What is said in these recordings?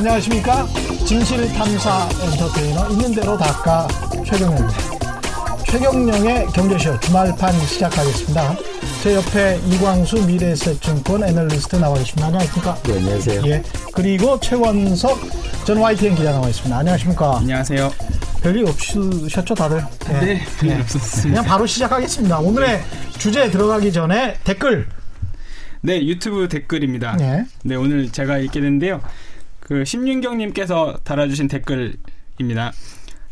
안녕하십니까? 진실 탐사 엔터테이너 있는 대로 닦아 최경영입니다. 최경영의 경제쇼 주말판 시작하겠습니다. 제 옆에 이광수 미래에셋증권 애널리스트 나와 계십니다. 안녕하십니까? 네, 안녕하세요. 예. 그리고 최원석 전 YTN 기자 나와 있습니다. 안녕하십니까? 안녕하세요. 별일 없으셨죠, 다들? 예. 네, 별일 없었습니다. 그냥 바로 시작하겠습니다. 오늘의 주제 들어가기 전에 댓글. 네, 유튜브 댓글입니다. 예. 네, 오늘 제가 읽게 됐는데요. 그 심윤경님께서 달아주신 댓글입니다.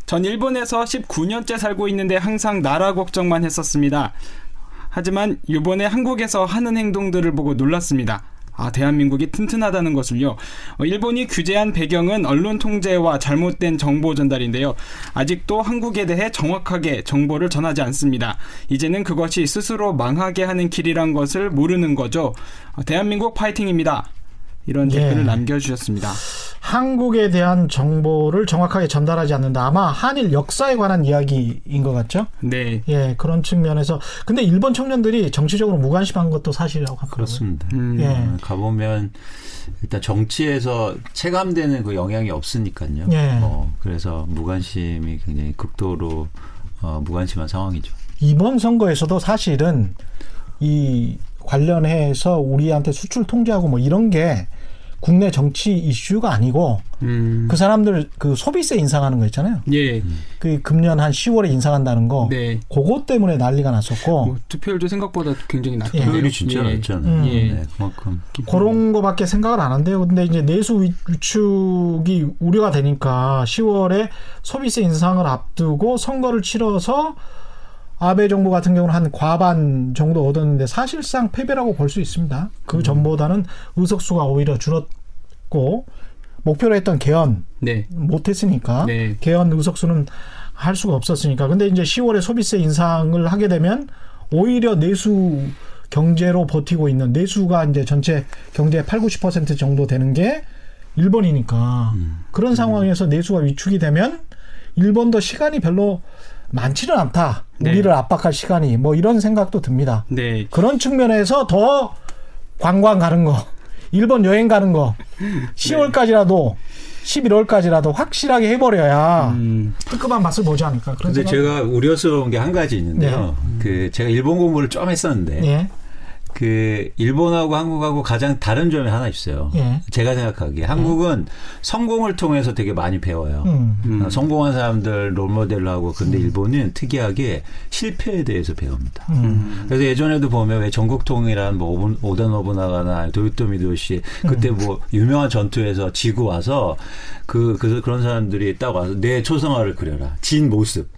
전 일본에서 19년째 살고 있는데 항상 나라 걱정만 했었습니다. 하지만 이번에 한국에서 하는 행동들을 보고 놀랐습니다. 아, 대한민국이 튼튼하다는 것을요. 어, 일본이 규제한 배경은 언론 통제와 잘못된 정보 전달인데요. 아직도 한국에 대해 정확하게 정보를 전하지 않습니다. 이제는 그것이 스스로 망하게 하는 길이란 것을 모르는 거죠. 어, 대한민국 파이팅입니다. 이런 예. 댓글을 남겨주셨습니다. 한국에 대한 정보를 정확하게 전달하지 않는다. 아마 한일 역사에 관한 이야기인 것 같죠? 네. 예, 그런 측면에서. 근데 일본 청년들이 정치적으로 무관심한 것도 사실이라고 하더라고요. 그렇습니다. 음, 예. 어, 가보면 일단 정치에서 체감되는 그 영향이 없으니까요. 예. 어, 그래서 무관심이 굉장히 극도로 어, 무관심한 상황이죠. 이번 선거에서도 사실은 이 관련해서 우리한테 수출 통제하고 뭐 이런 게 국내 정치 이슈가 아니고 음. 그 사람들 그 소비세 인상하는 거 있잖아요. 예. 그 금년 한 10월에 인상한다는 거. 네. 그것 때문에 난리가 났었고 뭐 투표율도 생각보다 굉장히 예. 낮던데요. 효율이 진짜 예. 낮잖아요. 음. 예. 네, 그만큼 그런 거밖에 생각을 안 한대요. 근데 이제 내수 위- 위축이 우려가 되니까 10월에 소비세 인상을 앞두고 선거를 치러서 아베 정부 같은 경우는 한 과반 정도 얻었는데 사실상 패배라고 볼 수 있습니다. 그 전보다는 의석수가 오히려 줄었 고 목표로 했던 개헌 네. 못했으니까 네. 개헌 의석수는 할 수가 없었으니까. 근데 이제 10월에 소비세 인상을 하게 되면 오히려 내수 경제로 버티고 있는 내수가 이제 전체 경제의 8, 90% 정도 되는 게 일본이니까 그런 상황에서 내수가 위축이 되면 일본도 시간이 별로 많지는 않다. 네. 우리를 압박할 시간이 뭐 이런 생각도 듭니다. 네. 그런 측면에서 더 관광 가는 거, 일본 여행 가는 거, 10월까지라도 11월까지라도 확실하게 해버려야 음. 뜨끔한 맛을 보지 않을까. 그런 근데 생각. 제가 우려스러운 게 한 가지 있는데요. 그 제가 일본 공부를 좀 했었는데 예, 그 일본하고 한국하고 가장 다른 점이 하나 있어요. 예. 제가 생각하기에 한국은 성공을 통해서 되게 많이 배워요. 음. 음. 어, 성공한 사람들 롤모델로 하고 근데 일본은 특이하게 실패에 대해서 배웁니다. 음. 그래서 예전에도 보면 왜 전국통이란 뭐 오다 노부나가나 도요토미 도시 그때 뭐 유명한 전투에서 지고 와서 그, 그 그런 사람들이 딱 와서 내 초상화를 그려라 진 모습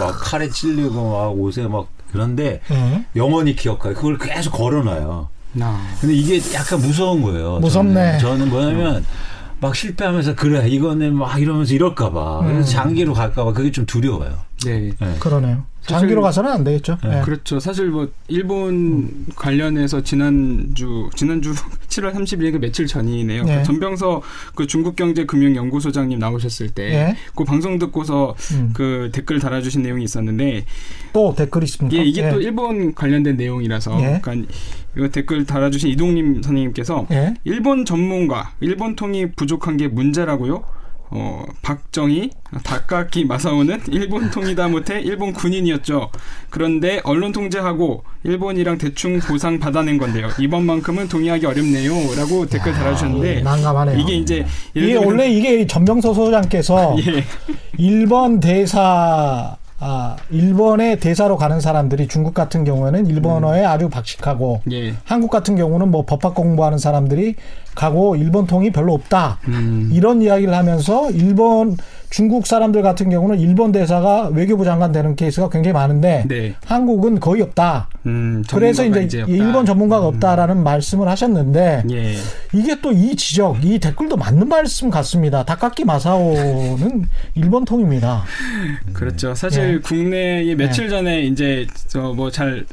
막 칼에 찔리고 막 옷에 막 그런데 예. 영원히 기억하고 그걸 계속 걸어놔요. 나. 근데 이게 약간 무서운 거예요. 무섭네. 저는, 저는 뭐냐면 막 실패하면서 그래 이거는 막 이러면서 이럴까봐 음. 그래서 장기로 갈까봐 그게 좀 두려워요. 네. 네. 그러네요. 장기로 가서는 안 되겠죠. 예. 그렇죠. 사실 뭐 일본 관련해서 지난주 지난주 7월 30일 그 며칠 전이네요. 네. 그 전병서 그 중국경제금융연구소장님 나오셨을 때 예. 그 방송 듣고서 음. 그 댓글 달아주신 내용이 있었는데 또 댓글 있습니까? 예, 이게 예. 또 일본 관련된 내용이라서 예. 그러니까 이거 댓글 달아주신 이동님 선생님께서 예. 일본 전문가, 일본 통이 부족한 게 문제라고요? 어, 박정희, 다카키 마사오는 일본 통이다 못해 일본 군인이었죠. 그런데 언론 통제하고 일본이랑 대충 보상 받아낸 건데요. 이번만큼은 동의하기 어렵네요. 라고 댓글 달아주셨는데 난감하네요. 이게 이제 이게 원래 이게 전병서 소장께서 예. 일본 대사 아, 일본의 대사로 가는 사람들이 중국 같은 경우에는 일본어에 아주 박식하고 예. 한국 같은 경우는 뭐 법학 공부하는 사람들이 가고 일본 통이 별로 없다. 음. 이런 이야기를 하면서 일본 중국 사람들 같은 경우는 일본 대사가 외교부 장관 되는 케이스가 굉장히 많은데 네. 한국은 거의 없다. 음, 그래서 이제, 없다. 일본 전문가가 없다라는 말씀을 하셨는데 예. 이게 또 이 지적, 이 댓글도 맞는 말씀 같습니다. 다카키 마사오는 일본 통입니다. 그렇죠. 사실 예. 국내에 며칠 전에 이제 저뭐잘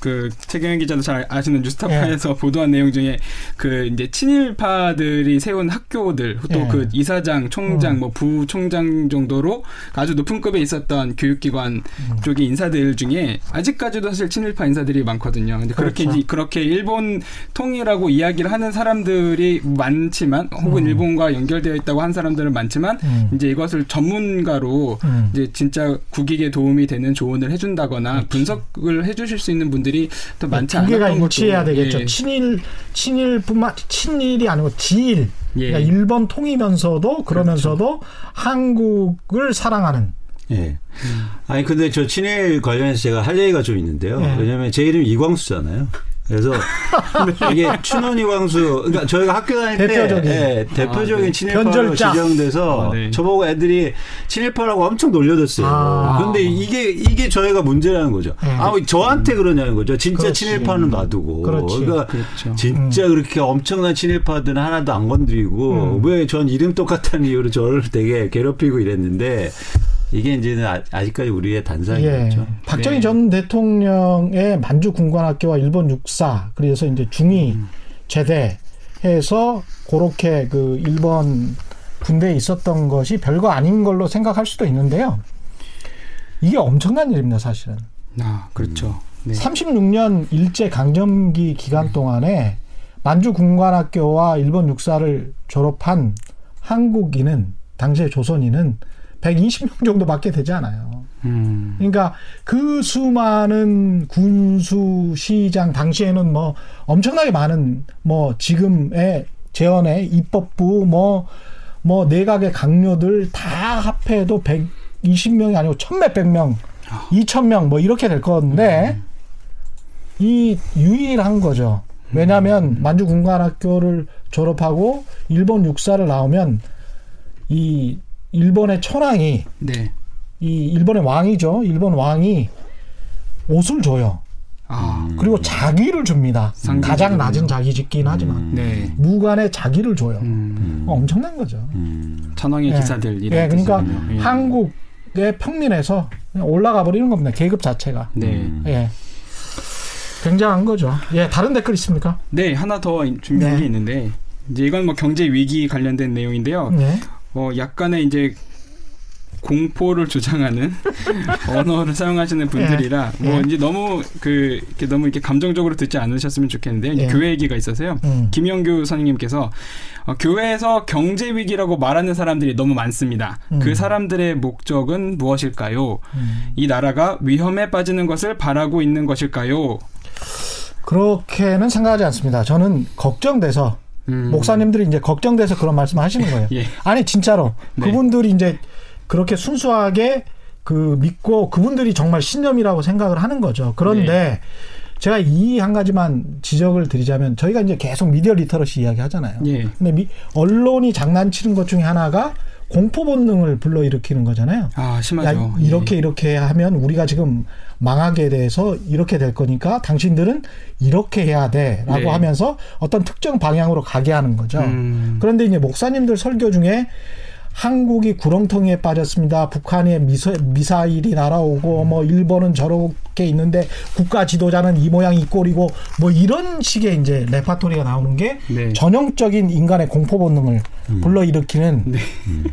그 최경영 기자도 잘 아시는 뉴스타파에서 예. 보도한 내용 중에 그 이제 친일파들이 세운 학교들 또 예. 그 이사장, 총장, 음. 뭐 부총장 정도로 아주 높은 급에 있었던 교육기관 음. 쪽의 인사들 중에 아직까지도 사실 친일파 인사 관심사들이 많거든요. 근데 그렇게 그렇죠. 이제 그렇게 일본 통이라고 이야기를 하는 사람들이 많지만 혹은 음. 일본과 연결되어 있다고 한 사람들은 많지만 음. 이제 이것을 전문가로 음. 이제 진짜 국익에 도움이 되는 조언을 해준다거나 분석을 해주실 수 있는 분들이 또 많지 두 개가 않았던 것도 일치해야 되겠죠. 예. 친일 친일뿐만 친일이 아니고 지일. 예. 그러니까 일본 통이면서도 그러면서도 한국을 사랑하는. 예. 아니 근데 저 친일 관련해서 제가 할 얘기가 좀 있는데요. 네. 왜냐하면 제 이름이 이광수잖아요. 그래서 이게 춘원 이광수 그러니까 저희가 학교 다닐 때 대표적인. 예, 대표적인 아, 네. 친일파로. 지정돼서 아, 네. 저보고 애들이 친일파라고 엄청 놀려줬어요. 아. 근데 이게 이게 저희가 문제라는 거죠. 네. 아 저한테 그러냐는 거죠. 진짜 그렇지. 친일파는 놔두고. 그렇지. 그러니까 그렇죠. 진짜 그렇게 엄청난 친일파들은 하나도 안 건드리고 음. 왜전 이름 똑같다는 이유로 저를 되게 괴롭히고 이랬는데 이게 이제는 아, 아직까지 우리의 예. 단상이겠죠. 박정희 네. 전 대통령의 만주 군관학교와 일본 육사 그래서 이제 중위 음. 제대해서 그렇게 그 일본 군대에 있었던 것이 별거 아닌 걸로 생각할 수도 있는데요. 이게 엄청난 일입니다, 사실은. 아 그렇죠. 네. 36년 일제 강점기 기간 동안에 만주 군관학교와 일본 육사를 졸업한 한국인은 당시의 조선인은 120명 정도밖에 되지 않아요. 음. 그러니까 그 수많은 군수 시장 당시에는 뭐 엄청나게 많은 뭐 지금의 재헌의 입법부 뭐뭐 내각의 강요들 다 합해도 120명이 아니고 천몇백 명, 2천 명 뭐 이렇게 될 건데 이 유일한 거죠. 왜냐하면 만주 군관학교를 졸업하고 일본 육사를 나오면 이 일본의 천황이 네. 이 일본의 왕이죠. 일본 왕이 옷을 줘요. 아. 그리고 자기를 줍니다. 가장 낮은 자기 짓긴 하지만 음. 네. 무관의 자기를 줘요. 음. 어, 엄청난 거죠. 음. 천황의 예. 기사들 예, 그러니까. 예. 한국의 평민에서 올라가 버리는 겁니다. 계급 자체가. 네. 음. 예. 굉장한 거죠. 예, 다른 댓글 있습니까? 네, 하나 더 준비한 네. 게 있는데 이제 이건 뭐 경제 위기 관련된 내용인데요. 네. 어, 약간의 이제 공포를 주장하는 언어를 사용하시는 분들이라 예. 뭐 예. 이제 너무 그 이렇게 너무 이렇게 감정적으로 듣지 않으셨으면 좋겠는데요. 이제 예. 교회 얘기가 있어서요. 음. 김영규 선생님께서 어, 교회에서 경제 위기라고 말하는 사람들이 너무 많습니다. 음. 그 사람들의 목적은 무엇일까요? 음. 이 나라가 위험에 빠지는 것을 바라고 있는 것일까요? 그렇게는 생각하지 않습니다. 저는 걱정돼서 음. 목사님들이 이제 걱정돼서 그런 말씀 하시는 거예요. 예. 아니 진짜로 네. 그분들이 이제 그렇게 순수하게 그 믿고 그분들이 정말 신념이라고 생각을 하는 거죠. 그런데 네. 제가 이 한 가지만 지적을 드리자면 저희가 이제 계속 미디어 리터러시 이야기 하잖아요. 예. 근데 미- 언론이 장난치는 것 중에 하나가 공포 본능을 불러일으키는 거잖아요. 아 심하죠. 야, 이렇게 이렇게 하면 우리가 지금 망하게 돼서 이렇게 될 거니까 당신들은 이렇게 해야 돼라고 네. 하면서 어떤 특정 방향으로 가게 하는 거죠. 음. 그런데 이제 목사님들 설교 중에 한국이 구렁텅이에 빠졌습니다. 북한에 미사, 미사 일이 날아오고 뭐 일본은 저 렇게 있는데 국가 지도자는 이 모양 이 꼴이고 뭐 이런 식의 이제 레파토리가 나오는 게 네. 전형적인 인간의 공포 본능을 불러일으키는 네.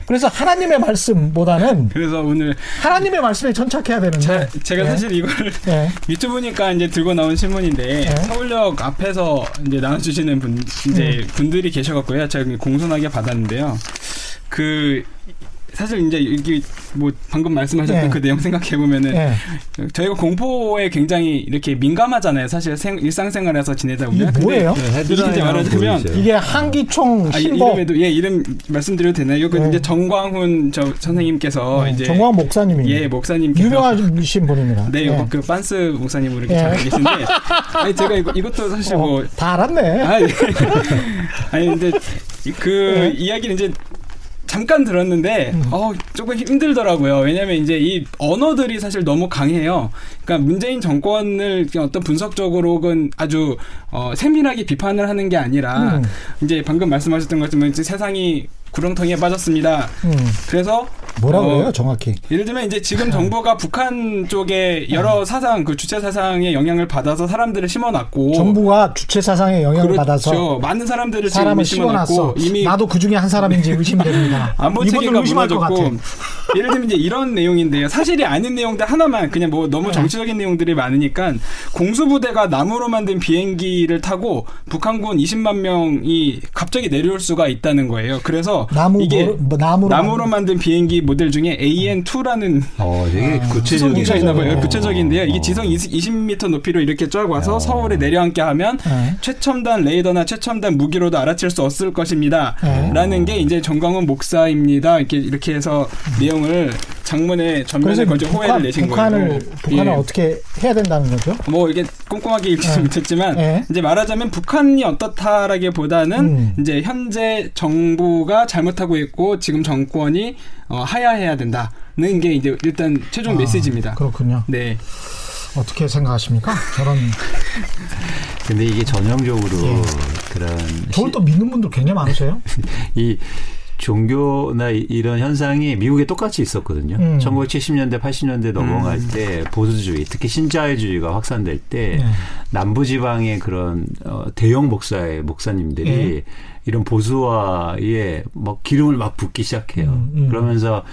그래서 하나님의 말씀보다는 그래서 오늘 하나님의 말씀에 천착해야 되는데 제, 제가 예. 사실 이걸 예. 유튜브니까 이제 들고 나온 신문인데 네. 서울역 앞에서 이제 나눠주시는 분 이제 음. 분들이 계셔갖고요. 제가 공손하게 받았는데요. 그 사실 이제 이게 뭐 방금 말씀하셨던 네. 그 내용 생각해 보면은 예. 저희가 공포에 굉장히 이렇게 민감하잖아요. 사실 생, 일상생활에서 지내다 보면. 이게 뭐예요? 네, 이제 말하자면 보여주세요. 이게 한기총 아, 이- 신보 이름에도 예 이름 말씀드려도 되나요? 그 네. 이제 정광훈 저 선생님께서 네, 이제 정광 목사님이 예 목사님께서 유명하신 분입니다. 네, 예. 그 빤스 목사님으로 이렇게 예. 잘 계신데, 아니 제가 이거 이것도 사실 어, 뭐, 다 알았네. 아니, 아니 근데 그 예. 이야기는 이제 잠깐 들었는데, 음. 어 조금 힘들더라고요. 왜냐하면 이제 이 언어들이 사실 너무 강해요. 그러니까 문재인 정권을 어떤 분석적으로 혹은 아주 어, 세밀하게 비판을 하는 게 아니라 음. 이제 방금 말씀하셨던 것처럼 이제 세상이 구렁텅이에 빠졌습니다. 음. 그래서 뭐라고 어, 해요, 정확히? 예를 들면 이제 지금 정부가 북한 쪽에 여러 사상 그 주체 사상의 영향을 받아서 사람들을 심어놨고 정부가 주체 사상에 영향을 그렇죠. 받아서 많은 사람들을 사람을 심어놨고. 이미 나도 그 중에 한 사람인지 의심됩니다. 안보 체계가 의심할 것 무너졌고. 예를 들면 이제 이런 내용인데요. 사실이 아닌 내용들 하나만 그냥 뭐 너무 네. 정치적인 내용들이 많으니까 공수부대가 나무로 만든 비행기를 타고 북한군 20만 명이 갑자기 내려올 수가 있다는 거예요. 그래서 나무 이게 뭐, 나무로 나무로 만든 비행기 모델 중에 AN2라는 어, 되게 아, 구체적인 기가 있나 봐요. 어. 구체적인데요. 이게 어. 지성 20m 높이로 이렇게 쫙 와서 어. 서울에 내려앉게 하면 네. 최첨단 레이더나 최첨단 무기로도 알아챌 수 없을 것입니다. 네. 라는 게 이제 정광훈 목사입니다. 이렇게 이렇게 해서 내용을 장문에 전면에 걸쳐 호해를 내신 북한을 거예요. 북한을 예. 어떻게 해야 된다는 거죠? 뭐 이게 꼼꼼하게 읽지는 네. 못했지만 네. 이제 말하자면 북한이 어떻다라기보다는 음. 이제 현재 정부가 잘못하고 있고 지금 정권이 어, 하야해야 된다는 게 이제 일단 최종 아, 메시지입니다. 그렇군요. 네. 어떻게 생각하십니까? 저런 근데 이게 전형적으로 예. 그런 저를 또 믿는 분들 굉장히 많으세요. 이 종교나 이- 이런 현상이 미국에 똑같이 있었거든요. 음. 1970년대, 80년대 넘어갈 음. 때 보수주의, 특히 신자유주의가 확산될 때 네. 남부 지방의 그런 어, 대형 목사의 목사님들이 예. 이런 보수화에 막 기름을 막 붓기 시작해요. 음, 음. 그러면서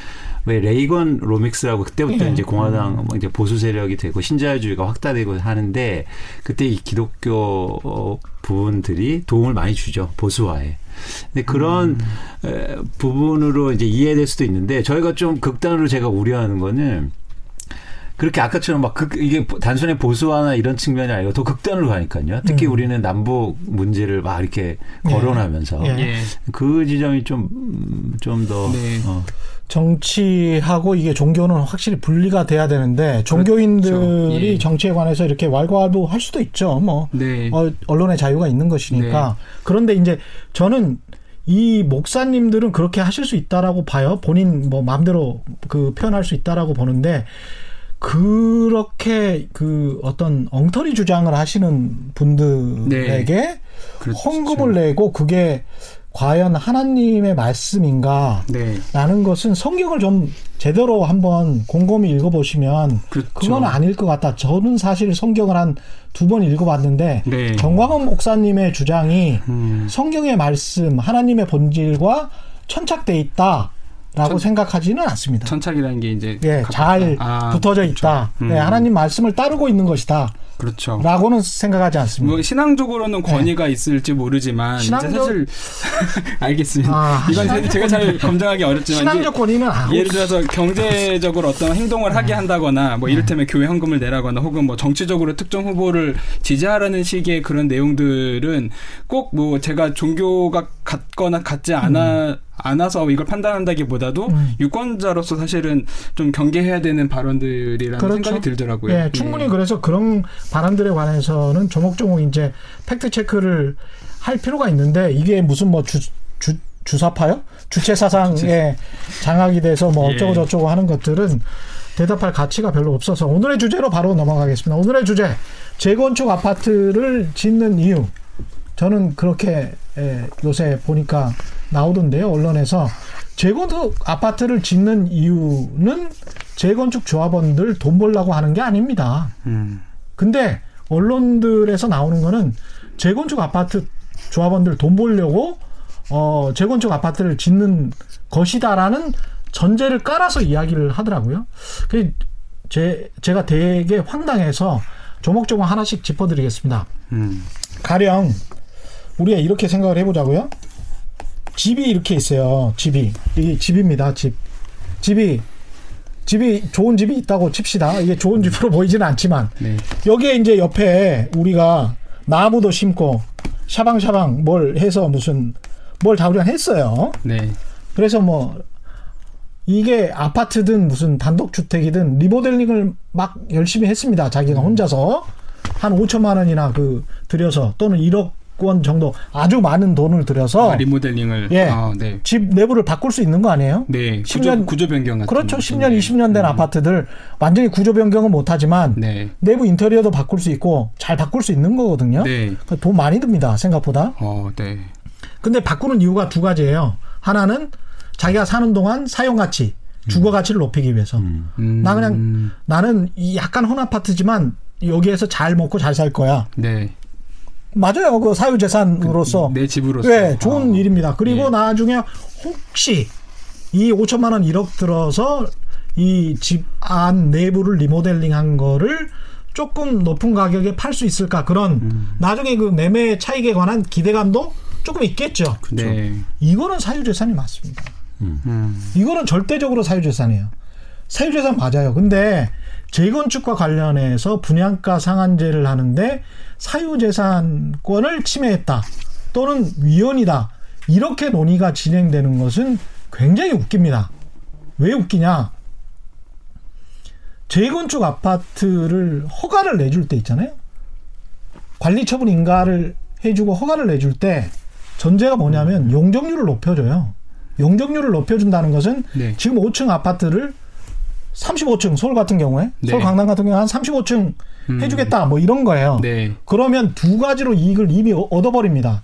왜 레이건 로믹스라고 그때부터 예. 이제 공화당 뭐 이제 보수 세력이 되고 신자유주의가 확대되고 하는데 그때 이 기독교 어, 부분들이 도움을 많이 주죠 보수화에. 근데 그런 에, 부분으로 이제 이해될 수도 있는데 저희가 좀 극단으로 제가 우려하는 거는 그렇게 아까처럼 막 극, 이게 단순히 보수화나 이런 측면이 아니고 더 극단으로 가니까요. 특히 음. 우리는 남북 문제를 막 이렇게 예. 거론하면서 예. 예. 그 지점이 좀 좀더 네. 어, 정치하고 이게 종교는 확실히 분리가 돼야 되는데 종교인들이 그렇죠. 예. 정치에 관해서 이렇게 왈가왈부할 수도 있죠. 뭐 네. 어, 언론의 자유가 있는 것이니까. 그런데 이제 저는 이 목사님들은 그렇게 하실 수 있다라고 봐요. 본인 뭐 마음대로 그 표현할 수 있다라고 보는데 그렇게 그 어떤 엉터리 주장을 하시는 분들에게 그렇죠. 헌금을 내고 그게 과연 하나님의 말씀인가? 네. 라는 것은 성경을 좀 제대로 한번 곰곰이 읽어보시면 그렇죠. 그건 아닐 것 같다. 저는 사실 성경을 한 두 번 읽어봤는데 네. 정광훈 목사님의 주장이 음. 성경의 말씀, 하나님의 본질과 천착돼 있다 라고 천- 생각하지는 않습니다. 천착이라는 게 이제 예, 각- 잘 아, 붙어져 있다. 그렇죠. 예, 음. 하나님 말씀을 따르고 있는 것이다. 그렇죠. 라고는 생각하지 않습니다. 뭐 신앙적으로는 권위가 있을지 모르지만 네. 신앙적- 사실 알겠습니다. 아, 이건 신앙적 제가 잘 검증하기 어렵지만 신앙적 권위는 아, 예를 들어서 경제적으로 어떤 행동을 네. 하게 한다거나 뭐 이를테면 교회 헌금을 내라거나 혹은 뭐 정치적으로 특정 후보를 지지하라는 식의 그런 내용들은 꼭 뭐 제가 종교가 같거나 같지 않아 않아서 이걸 판단한다기보다도 음. 유권자로서 사실은 좀 경계해야 되는 발언들이라는 그렇죠. 생각이 들더라고요. 예, 충분히 예. 그래서 그런 발언들에 관해서는 조목조목 이제 팩트 체크를 할 필요가 있는데 이게 무슨 뭐 주, 주, 주사파요? 주체 사상에 장악이 돼서 뭐 예. 어쩌고 저쩌고 하는 것들은 대답할 가치가 별로 없어서 오늘의 주제로 바로 넘어가겠습니다. 오늘의 주제 재건축 아파트를 짓는 이유 저는 그렇게 예, 요새 보니까 나오던데요 언론에서 재건축 아파트를 짓는 이유는 재건축 조합원들 돈 벌라고 하는 게 아닙니다. 음. 근데 언론들에서 나오는 거는 재건축 아파트 조합원들 돈 벌려고 어 재건축 아파트를 짓는 것이다라는 전제를 깔아서 이야기를 하더라고요. 그 제, 제가 되게 황당해서 조목조목 하나씩 짚어드리겠습니다. 음. 가령 우리가 이렇게 생각을 해보자고요. 집이 이렇게 있어요. 집이 이게 집입니다. 집 집이 집이 좋은 집이 있다고 칩시다. 이게 좋은 집으로 보이지는 않지만 네. 여기에 이제 옆에 우리가 나무도 심고 샤방샤방 뭘 해서 무슨 뭘 다 우리가 했어요. 네. 그래서 뭐 이게 아파트든 무슨 단독주택이든 리모델링을 막 열심히 했습니다. 자기가 혼자서 한 5천만 원이나 그 들여서 또는 1억 원 정도 아주 많은 돈을 들여서 아, 리모델링을 예. 아, 네. 집 내부를 바꿀 수 있는 거 아니에요? 네. 10년 구조, 구조 변경 같은 그렇죠. 거. 10년, 네. 20년 된 음. 아파트들 완전히 구조 변경은 못 하지만 네. 내부 인테리어도 바꿀 수 있고 잘 바꿀 수 있는 거거든요. 네. 그돈 많이 듭니다. 생각보다. 어, 네. 근데 바꾸는 이유가 두 가지예요. 하나는 자기가 사는 동안 사용 가치, 주거 가치를 높이기 위해서. 음. 음. 나 그냥 나는 이 약간 헌 아파트지만 여기에서 잘 먹고 잘 살 거야. 네. 맞아요. 그 사유재산으로서 내 집으로서. 네, 좋은 아. 일입니다. 그리고 예. 나중에 혹시 이 5천만 원 1억 들어서 이 집 안 내부를 리모델링한 거를 조금 높은 가격에 팔 수 있을까 그런 음. 나중에 그 매매 차익에 관한 기대감도 조금 있겠죠. 네. 이거는 사유재산이 맞습니다. 음. 이거는 절대적으로 사유재산이에요. 사유재산 맞아요. 근데 재건축과 관련해서 분양가 상한제를 하는데 사유재산권을 침해했다. 또는 위헌이다. 이렇게 논의가 진행되는 것은 굉장히 웃깁니다. 왜 웃기냐? 재건축 아파트를 허가를 내줄 때 있잖아요. 관리처분 인가를 해주고 허가를 내줄 때 전제가 뭐냐면 용적률을 높여줘요. 용적률을 높여준다는 것은 네. 지금 5층 아파트를 35층 서울 같은 경우에 네. 서울 강남 같은 경우에 한 35층 음. 해주겠다 뭐 이런 거예요. 네. 그러면 두 가지로 이익을 이미 얻- 얻어버립니다.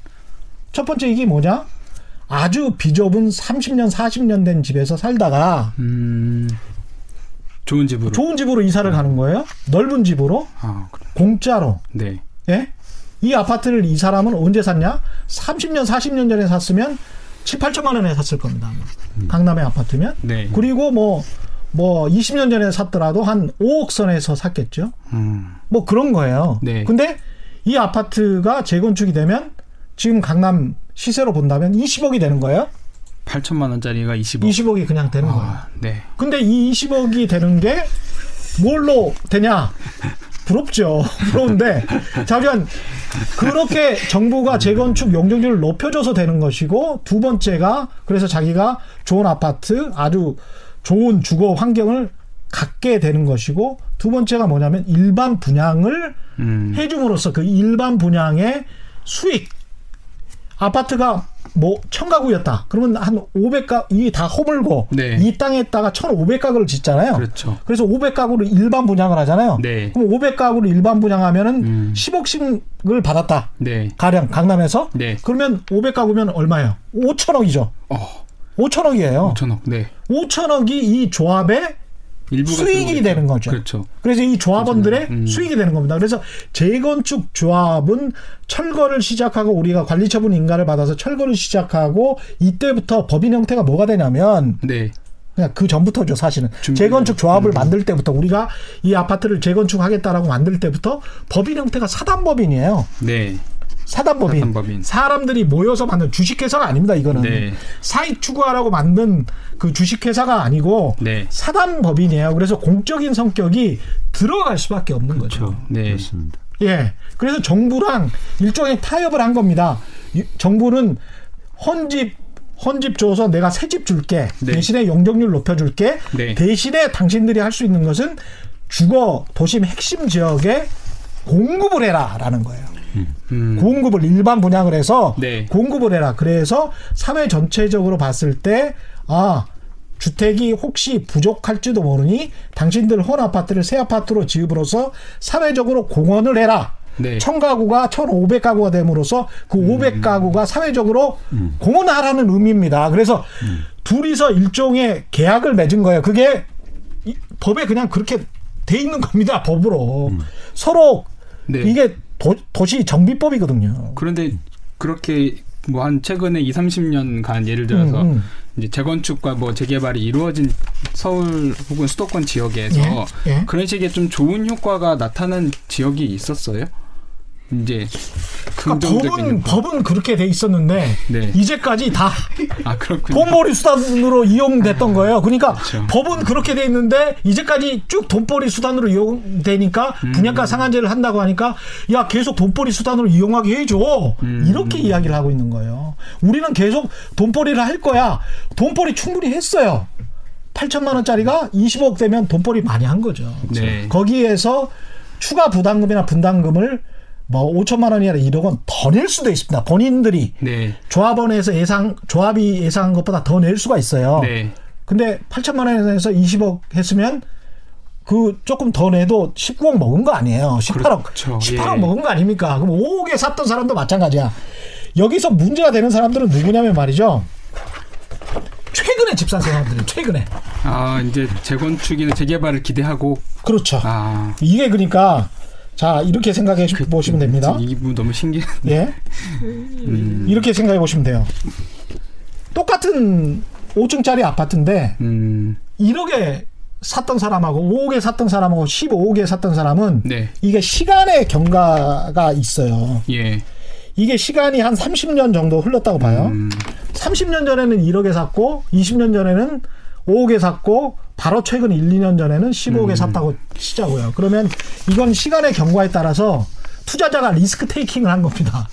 첫 번째 이익이 뭐냐? 아주 비좁은 30년 40년 된 집에서 살다가 음. 좋은 집으로. 좋은 집으로 이사를 가는 거예요. 넓은 집으로 아, 그래. 공짜로. 네. 예? 이 아파트를 이 사람은 언제 샀냐? 30년 40년 전에 샀으면 7, 8천만 원에 샀을 겁니다. 강남의 아파트면. 네. 그리고 뭐, 뭐 20년 전에 샀더라도 한 5억 선에서 샀겠죠. 음. 뭐 그런 거예요. 네. 근데 이 아파트가 재건축이 되면 지금 강남 시세로 본다면 20억이 되는 거예요. 8천만 원짜리가 20억. 20억이 그냥 되는 거예요. 아, 네. 근데 이 20억이 되는 게 뭘로 되냐? 부럽죠. 부러운데 자면 그렇게 정부가 재건축 용적률을 높여줘서 되는 것이고 두 번째가 그래서 자기가 좋은 아파트 아주 좋은 주거 환경을 갖게 되는 것이고 두 번째가 뭐냐면 일반 분양을 음. 해줌으로써 그 일반 분양의 수익 아파트가 뭐 천가구였다. 그러면 한 500가 이 다 허물고 네. 이 땅에다가 1,500가구를 짓잖아요. 그렇죠. 그래서 500가구를 일반 분양을 하잖아요. 네. 그럼 500가구를 일반 분양하면은 음. 10억씩을 받았다. 네. 가령 강남에서 네. 그러면 500가구면 얼마예요? 5천억이죠. 어. 5천억이에요. 5천억. 네. 5천억이 이 조합의 수익이. 되는 거죠. 그렇죠. 그래서 이 조합원들의 음. 수익이 되는 겁니다. 그래서 재건축 조합은 철거를 시작하고 우리가 관리처분 인가를 받아서 철거를 시작하고 이때부터 법인 형태가 뭐가 되냐면 네. 그냥 그 전부터죠 사실은 준비- 재건축 음. 조합을 만들 때부터 우리가 이 아파트를 재건축하겠다라고 만들 때부터 법인 형태가 사단법인이에요. 네. 사단법인. 사단법인. 사람들이 모여서 만든 주식회사가 아닙니다. 이거는 네. 사익 추구하라고 만든 그 주식회사가 아니고 네. 사단법인이에요. 그래서 공적인 성격이 들어갈 수밖에 없는 거죠. 그렇죠. 네. 그렇습니다. 예. 그래서 정부랑 일종의 타협을 한 겁니다. 이- 정부는 헌집 헌집 줘서 내가 새 집 줄게. 네. 대신에 용적률 높여줄게. 네. 대신에 당신들이 할 수 있는 것은 주거 도심 핵심 지역에 공급을 해라라는 거예요. 음. 공급을 일반 분양을 해서 네. 공급을 해라. 그래서 사회 전체적으로 봤을 때 아, 주택이 혹시 부족할지도 모르니 당신들 헌 아파트를 새 아파트로 지읍으로써 사회적으로 공헌을 해라. 네. 1000가구가 1500가구가 됨으로써 그 음. 500가구가 사회적으로 공헌하라는 의미입니다. 그래서 음. 둘이서 일종의 계약을 맺은 거예요. 그게 이- 법에 그냥 그렇게 돼 있는 겁니다. 법으로. 서로 음. 네. 이게 도, 도시 정비법이거든요. 그런데 그렇게 뭐 한 최근에 2, 30년간 예를 들어서 음, 음. 이제 재건축과 뭐 재개발이 이루어진 서울 혹은 수도권 지역에서 예, 예. 그런 식의 좀 좋은 효과가 나타난 지역이 있었어요? 이제 그러니까 법은. 법은 그렇게 돼 있었는데 네. 이제까지 다 아. 돈벌이 수단으로 이용됐던 거예요. 그러니까 그렇죠. 법은 그렇게 돼 있는데 이제까지 쭉 돈벌이 수단으로 이용되니까 음. 분양가 상한제를 한다고 하니까 야 계속 돈벌이 수단으로 이용하게 해줘 음. 이렇게 이야기를 하고 있는 거예요. 우리는 계속 돈벌이를 할 거야. 돈벌이 충분히 했어요. 8천만 원짜리가 20억 되면 돈벌이 많이 한 거죠. 네. 거기에서 추가 부담금이나 분담금을 뭐 5천만 원이 아니라 1억 원 더 낼 수도 있습니다. 본인들이 네. 조합원에서 예상 조합이 예상한 것보다 더 낼 수가 있어요. 네. 근데 8천만 원에서 20억 했으면 그 조금 더 내도 19억 먹은 거 아니에요. 18억. 그렇죠. 18억 예. 먹은 거 아닙니까? 그럼 5억에 샀던 사람도 마찬가지야. 여기서 문제가 되는 사람들은 누구냐면 말이죠. 최근에 집 산 사람들이 최근에. 아 이제 재건축이나 재개발을 기대하고 그렇죠. 아 이게 그러니까 자 이렇게 생각해 보시면 됩니다. 이 부분 너무 신기해. 예. 음. 이렇게 생각해 보시면 돼요. 똑같은 5층짜리 아파트인데 음. 1억에 샀던 사람하고 5억에 샀던 사람하고 15억에 샀던 사람은 네. 이게 시간의 경과가 있어요. 예. 이게 시간이 한 30년 정도 흘렀다고 봐요. 음. 30년 전에는 1억에 샀고 20년 전에는 5억에 샀고 바로 최근 1, 2년 전에는 15억에 샀다고 치자고요. 그러면 이건 시간의 경과에 따라서 투자자가 리스크 테이킹을 한 겁니다.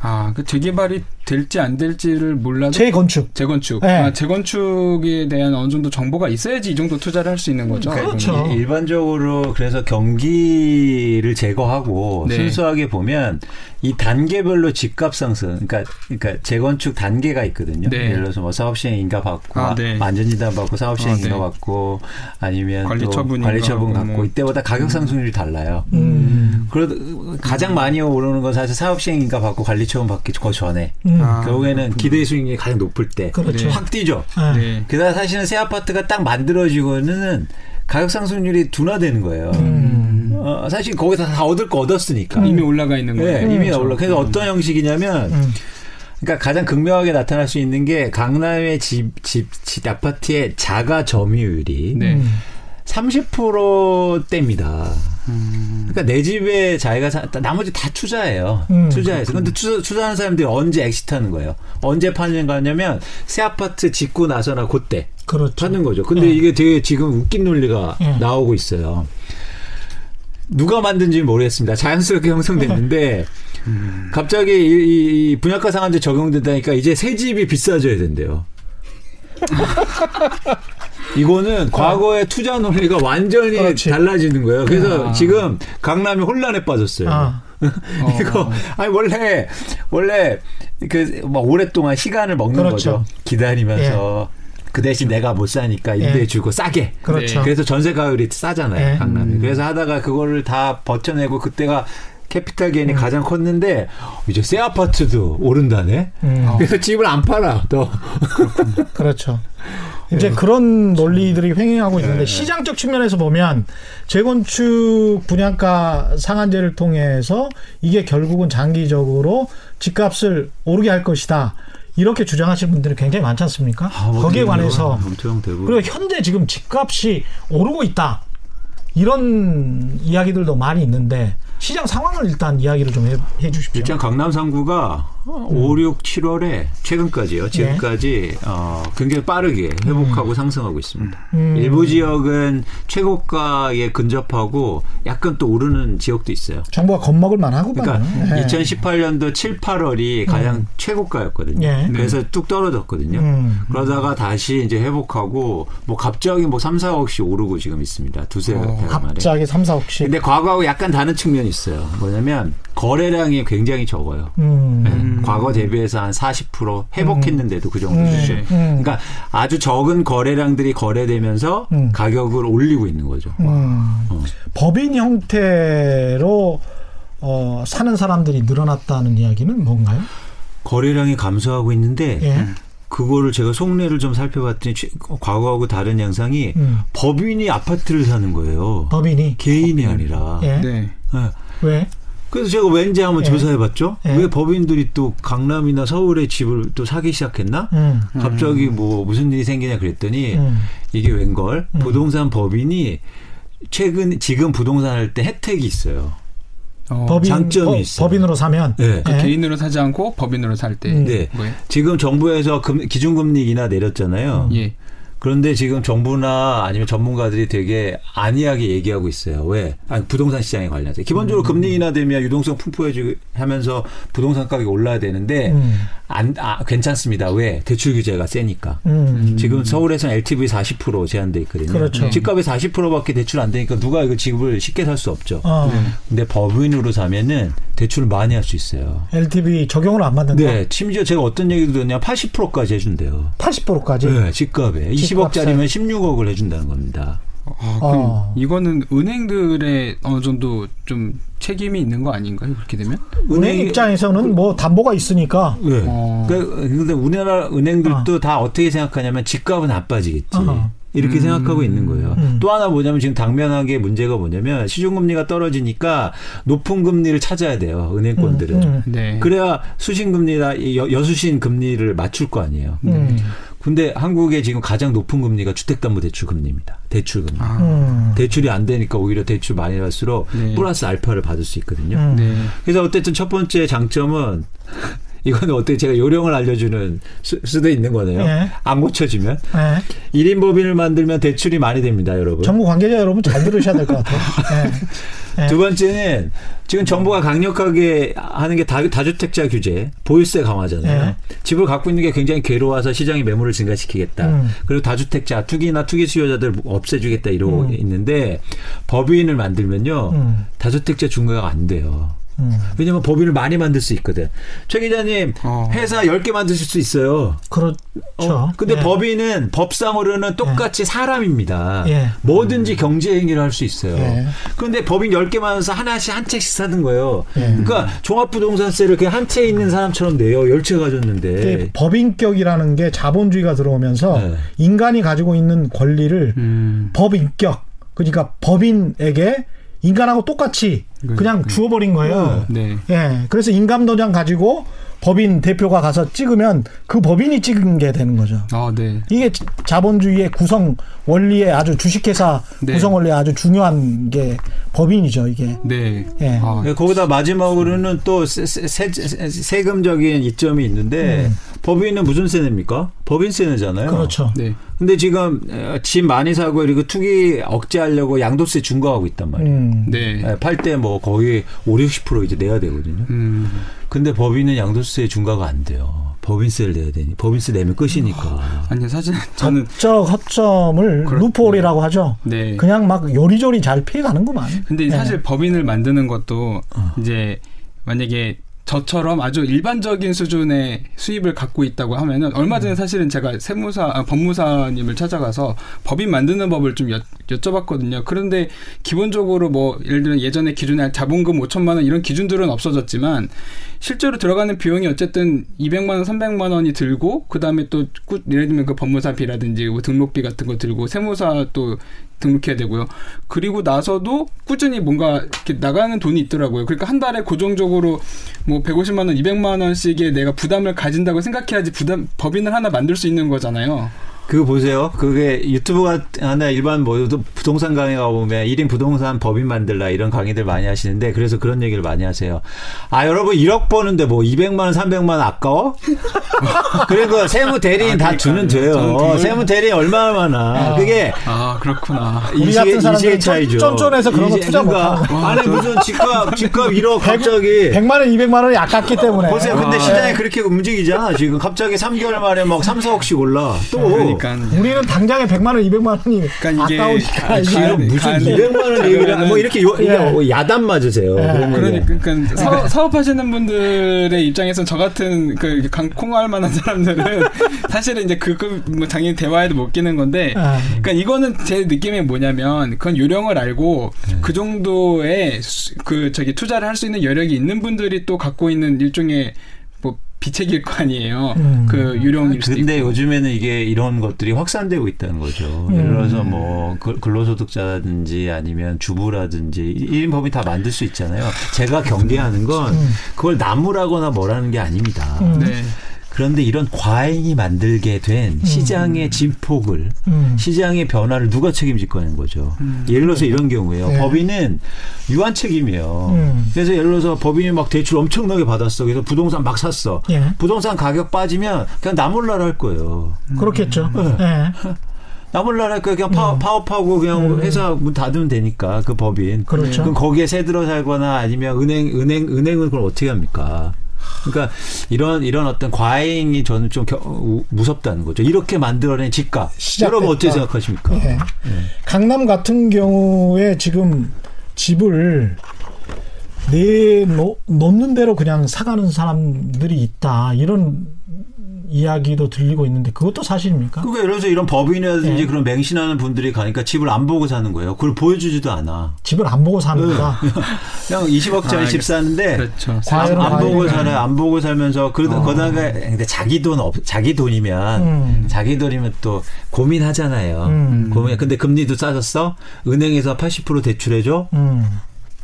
아, 그 재개발이 될지 안 될지를 몰라도 재건축. 재건축. 네. 아, 재건축에 대한 어느 정도 정보가 있어야지 이 정도 투자를 할 수 있는 거죠. 그렇죠. 이거는. 일- 일반적으로 그래서 경기를 제거하고 네. 순수하게 보면 이 단계별로 집값 상승, 그러니까 그러니까 재건축 단계가 있거든요. 네. 예를 들어서 뭐 사업 시행 인가 받고 아, 네. 안전진단 받고 사업 시행 아, 네. 인가 받고 아니면 또 관리 처분 관리 처분 인가 갖고 뭐. 이때보다 가격 상승률이 달라요. 음. 그래도 가장 많이 오르는 건 사실 사업 시행 인가 받고 관리 처분 받기 그 전에 음. 아, 결국에는 기대 수익률이 가장 높을 때확 그렇죠. 네. 뛰죠. 네. 네. 게다가 사실은 새 아파트가 딱 만들어지고는 가격 상승률이 둔화되는 거예요. 음. 어, 사실 거기서 다 얻을 거 얻었으니까. 이미 올라가 있는 네, 거예요. 이미 올라. 그래서 어떤 형식이냐면, 음. 그러니까 가장 극명하게 나타날 수 있는 게 강남의 집, 집, 집 아파트의 자가 점유율이 네. 음. 30%대입니다. 그러니까 내 집에 자기가 사, 나머지 다 투자예요. 음, 투자해서. 근데 투자, 투자하는 사람들이 언제 exit하는 거예요? 언제 파는 거냐면 새 아파트 짓고 나서나 그때. 그렇죠. 찾는 거죠. 근데 네. 이게 되게 지금 웃긴 논리가 네. 나오고 있어요. 누가 만든지 모르겠습니다. 자연스럽게 형성됐는데 갑자기 이, 이- 이 분양가 상한제 적용된다니까 이제 새 집이 비싸져야 된대요. 이거는 과거의 투자 논리가 완전히 그렇지. 달라지는 거예요. 그래서 아. 지금 강남이 혼란에 빠졌어요. 아. 이거 아니 원래 원래 그뭐 오랫동안 시간을 먹는 그렇죠. 거죠. 기다리면서 그 대신 내가 못 사니까 임대 예. 주고 싸게. 그렇죠. 네. 그래서 전세 가율이 싸잖아요. 예. 강남이. 그래서 하다가 그거를 다 버텨내고 그때가 캐피탈 게인이 가장 컸는데 이제 새 아파트도 오른다네. 음. 그래서 집을 안 팔아. 또 그렇죠. 네. 이제 그런 논리들이 횡행하고 있는데 시장적 측면에서 보면 재건축 분양가 상한제를 통해서 이게 결국은 장기적으로 집값을 오르게 할 것이다. 이렇게 주장하시는 분들이 굉장히 많지 않습니까? 아, 뭐 거기에. 관해서. 그리고 현재 지금 집값이 오르고 있다. 이런 이야기들도 많이 있는데 시장 상황을 일단 이야기를 좀해 주십시오. 일단 강남 3구가 5, 6, 7월에 최근까지요. 지금까지 어, 굉장히 빠르게 회복하고 상승하고 있습니다. 음. 일부 지역은 최고가에 근접하고 약간 또 오르는 지역도 있어요. 정부가 겁먹을 만하고만. 그러니까 네. 2018년도 7, 8월이 가장 최고가였거든요. 예. 그래서 뚝 떨어졌거든요. 음. 그러다가 다시 이제 회복하고 뭐 갑자기 뭐 3, 4억씩 오르고 지금 있습니다. 두세 어. 갑자기 3, 4억씩. 근데 과거하고 약간 다른 측면이 있어요. 뭐냐면 거래량이 굉장히 적어요. 음. 네. 과거 대비해서 한 40% 회복했는데도 그 정도 음. 수준. 음. 그러니까 아주 적은 거래량들이 거래되면서 음. 가격을 올리고 있는 거죠. 음. 어. 법인 형태로 어, 사는 사람들이 늘어났다는 이야기는 뭔가요? 거래량이 감소하고 있는데 예. 그거를 제가 속내를 좀 살펴봤더니 최- 과거하고 다른 양상이 음. 법인이 아파트를 사는 거예요. 법인이 개인이 아니라. 예. 네. 예. 왜? 그래서 제가 왠지 한번 예. 조사해봤죠. 예. 왜 법인들이 또 강남이나 서울에 집을 또 사기 시작했나? 음. 갑자기 뭐 무슨 일이 생기냐 그랬더니 음. 이게 웬걸 음. 부동산 법인이 최근 지금 부동산 할 때 혜택이 있어요. 어, 법인 장점이 법- 있어요. 법인으로 사면 네. 그 예. 개인으로 사지 않고 법인으로 살 때. 음. 네. 뭐예요? 지금 정부에서 금- 기준금리 인하 내렸잖아요. 예. 그런데 지금 정부나 아니면 전문가들이 되게 안이하게 얘기하고 있어요. 왜? 아니, 부동산 시장에 관련해서. 기본적으로 금리 인하되면 유동성 풍부해지고 하면서 부동산 가격이 올라야 되는데 음. 안, 아, 괜찮습니다. 왜? 대출 규제가 세니까. 음. 지금 서울에서는 LTV 40% 제한돼 있거든요. 그렇죠. 집값이 40%밖에 대출 안 되니까 누가 이거 집을 쉽게 살 수 없죠. 어. 근데 법인으로 사면은 대출을 많이 할 수 있어요. LTV 적용을 안 받는다. 네, 심지어 제가 어떤 얘기도 듣냐 80%까지 해준대요. 80%까지. 네, 집값에. 20억짜리면 16억을 해준다는 겁니다. 아, 그럼 어. 이거는 은행들의 어느 정도 좀 책임이 있는 거 아닌가요? 그렇게 되면? 은행 입장에서는 뭐 담보가 있으니까. 네. 어. 그러니까 근데 우리나라 은행들도 다 어떻게 생각하냐면 집값은 안 빠지겠지. 어허. 이렇게 음. 생각하고 있는 거예요. 음. 또 하나 뭐냐면 지금 당면하게 문제가 뭐냐면 시중금리가 떨어지니까 높은 금리를 찾아야 돼요. 은행권들은. 음. 네. 그래야 수신금리나 이 여- 여수신 금리를 맞출 거 아니에요. 음. 근데 한국의 지금 가장 높은 금리가 주택담보대출 금리입니다. 대출 금리. 아, 음. 대출이 안 되니까 오히려 대출 많이 갈수록 네. 플러스 알파를 받을 수 있거든요. 음. 네. 그래서 어쨌든 첫 번째 장점은 이거는 어떻게 제가 요령을 알려주는 수, 수도 있는 거네요. 예. 안 고쳐지면 네. 일인 법인을 만들면 대출이 많이 됩니다, 여러분. 정부 관계자 여러분 잘 들으셔야 될 것 같아요. 예. 예. 두 번째는 지금 정부가 강력하게 하는 게 다, 다주택자 규제, 보유세 강화잖아요. 네. 집을 갖고 있는 게 굉장히 괴로워서 시장의 매물을 증가시키겠다. 음. 그리고 다주택자, 투기나 투기 수요자들 없애주겠다 이러고 음. 있는데 법인을 만들면요. 음. 다주택자 중과가 안 돼요. 음. 왜냐면 법인을 많이 만들 수 있거든. 최 기자님, 어. 회사 10개 만드실 수 있어요. 그렇죠. 어, 근데 예. 법인은 법상으로는 똑같이 사람입니다. 예. 뭐든지 경제 행위를 할 수 있어요. 예. 그런데 법인 10개 만들어서 하나씩 한 채씩 사는 거예요. 예. 그러니까 종합부동산세를 그냥 한 채 있는 사람처럼 내요. 열채 가졌는데. 이게 법인격이라는 게 자본주의가 들어오면서 네. 인간이 가지고 있는 권리를 음. 법인격 그러니까 법인에게 인간하고 똑같이 그냥 주어버린 거예요. 네. 예, 그래서 인감 도장 가지고 법인 대표가 가서 찍으면 그 법인이 찍은 게 되는 거죠. 아, 네. 이게 자본주의의 구성 원리에 아주 주식회사 네. 구성 원리에 아주 중요한 게 법인이죠. 이게. 네. 예. 아, 네, 거기다 마지막으로는 또 세, 세, 세, 금적인 이점이 있는데 음. 법인은 무슨 세 냅니까? 법인세 내잖아요. 그렇죠. 네. 근데 지금 어, 집 많이 사고 이렇게 투기 억제하려고 양도세 중과하고 있단 말이에요. 음. 네. 팔 때 뭐 거의 5, 60% 이제 내야 되거든요. 음. 근데 법인은 양도세 중과가 안 돼요. 법인세를 내야 되니. 법인세 내면 끝이니까. 아니 사실 저는 법적 허점을 그렇- 루폴이라고 하죠. 네. 그냥 막 요리조리 잘 피해가는구만. 근데 네. 사실 법인을 만드는 것도 어. 이제 만약에 저처럼 아주 일반적인 수준의 수입을 갖고 있다고 하면은 얼마 전에 사실은 제가 세무사 아, 법무사님을 찾아가서 법인 만드는 법을 좀 여, 여쭤봤거든요. 그런데 기본적으로 뭐 예를 들어 예전에 기준에 자본금 5천만 원 이런 기준들은 없어졌지만 실제로 들어가는 비용이 어쨌든 200만 원, 300만 원이 들고 그다음에 또 꾸- 예를 들면 그 법무사비라든지 뭐 등록비 같은 거 들고 세무사 또 등록해야 되고요. 그리고 나서도 꾸준히 뭔가 이렇게 나가는 돈이 있더라고요. 그러니까 한 달에 고정적으로 뭐 150만 원, 200만 원씩의 내가 부담을 가진다고 생각해야지 부담 법인을 하나 만들 수 있는 거잖아요. 그거 보세요. 그게 유튜브가 하나 일반 뭐 부동산 강의 가보면 1인 부동산 법인 만들라 이런 강의들 많이 하시는데 그래서 그런 얘기를 많이 하세요. 아, 여러분 1억 버는데 뭐 200만 원, 300만 원 아까워? 그리고 세무 대리인 아, 다 저는 돼요. 그걸- 세무 대리인 얼마나 많아. 그게 아 그렇구나. 이시의- 같은 이시의 차이죠. 쫀쫀해서 그런 거 투자 그러니까 못하고. 아니 무슨 집값 집값 1억 갑자기 100만 원, 200만 원이 아깝기 때문에. 보세요. 근데 아. 시장이 그렇게 움직이잖아. 지금 갑자기 3개월 만에 막 3, 4억씩 올라. 또 그러니까 우리는 당장에 100만 원, 200만 원이 그러니까 이게 아까우니까 가- 이게 무슨 간- 200만 원 얘기를 가면은- 뭐 이렇게 요, 예. 뭐 야단 맞으세요. 예. 그러니까, 그러니까 사업, 사업하시는 분들의 입장에서 저 같은 그 강콩할 만한 사람들은 사실은 이제 그뭐 당연히 대화에도 못 끼는 건데 아. 그러니까 이거는 제 느낌이 뭐냐면 그건 요령을 알고 네. 그 정도의 수- 그 저기 투자를 할 수 있는 여력이 있는 분들이 또 갖고 있는 일종의 뭐 비책일 거 아니에요. 음. 그 요령일 수도 근데 있고. 요즘에는 이게 이런 것들이 확산되고 있다는 거죠. 음. 예를 들어서 뭐 그- 근로소득자라든지 아니면 주부라든지 1인 법인 다 만들 수 있잖아요. 제가 경계하는 건 그걸 나무라거나 뭐라는 게 아닙니다. 음. 네. 그런데 이런 과잉이 만들게 된 시장의 진폭을 음. 시장의 변화를 누가 책임질 거는 거죠. 예를 들어서 이런 경우에요. 네. 법인은 유한 책임이에요. 음. 그래서 예를 들어서 법인이 막 대출 엄청나게 받았어. 그래서 부동산 막 샀어. 예. 부동산 가격 빠지면 그냥 나몰라라 할 거예요. 그렇겠죠. 네. 예. 나몰라라 할 거예요. 그냥 파, 파업하고 그냥 회사 문 닫으면 되니까 그 법인. 그렇죠. 그럼 거기에 새 들어 살거나 아니면 은행 은행 은행은 그걸 어떻게 합니까? 그러니까 이런 이런 어떤 과잉이 저는 좀 겨, 우- 무섭다는 거죠. 이렇게 만들어낸 집값. 시작됐다. 여러분 어떻게 생각하십니까? 예. 강남 같은 경우에 지금 집을 내놓는 대로 그냥 사가는 사람들이 있다. 이런 이야기도 들리고 있는데 그것도 사실입니까? 그러니까 예를 들어서 이런 법인이라든지 예. 그런 맹신하는 분들이 가니까 집을 안 보고 사는 거예요. 그걸 보여주지도 않아. 집을 안 보고 사는다. 그냥 20억짜리 아, 집 사는데 그렇죠. 안, 안 보고. 살아요. 안 보고 살면서 그 어. 거다가 근데 자기 돈 없, 자기 돈이면 음. 자기 돈이면 또 고민하잖아요. 음. 고민. 근데 금리도 싸졌어. 은행에서 80% 대출해줘. 음.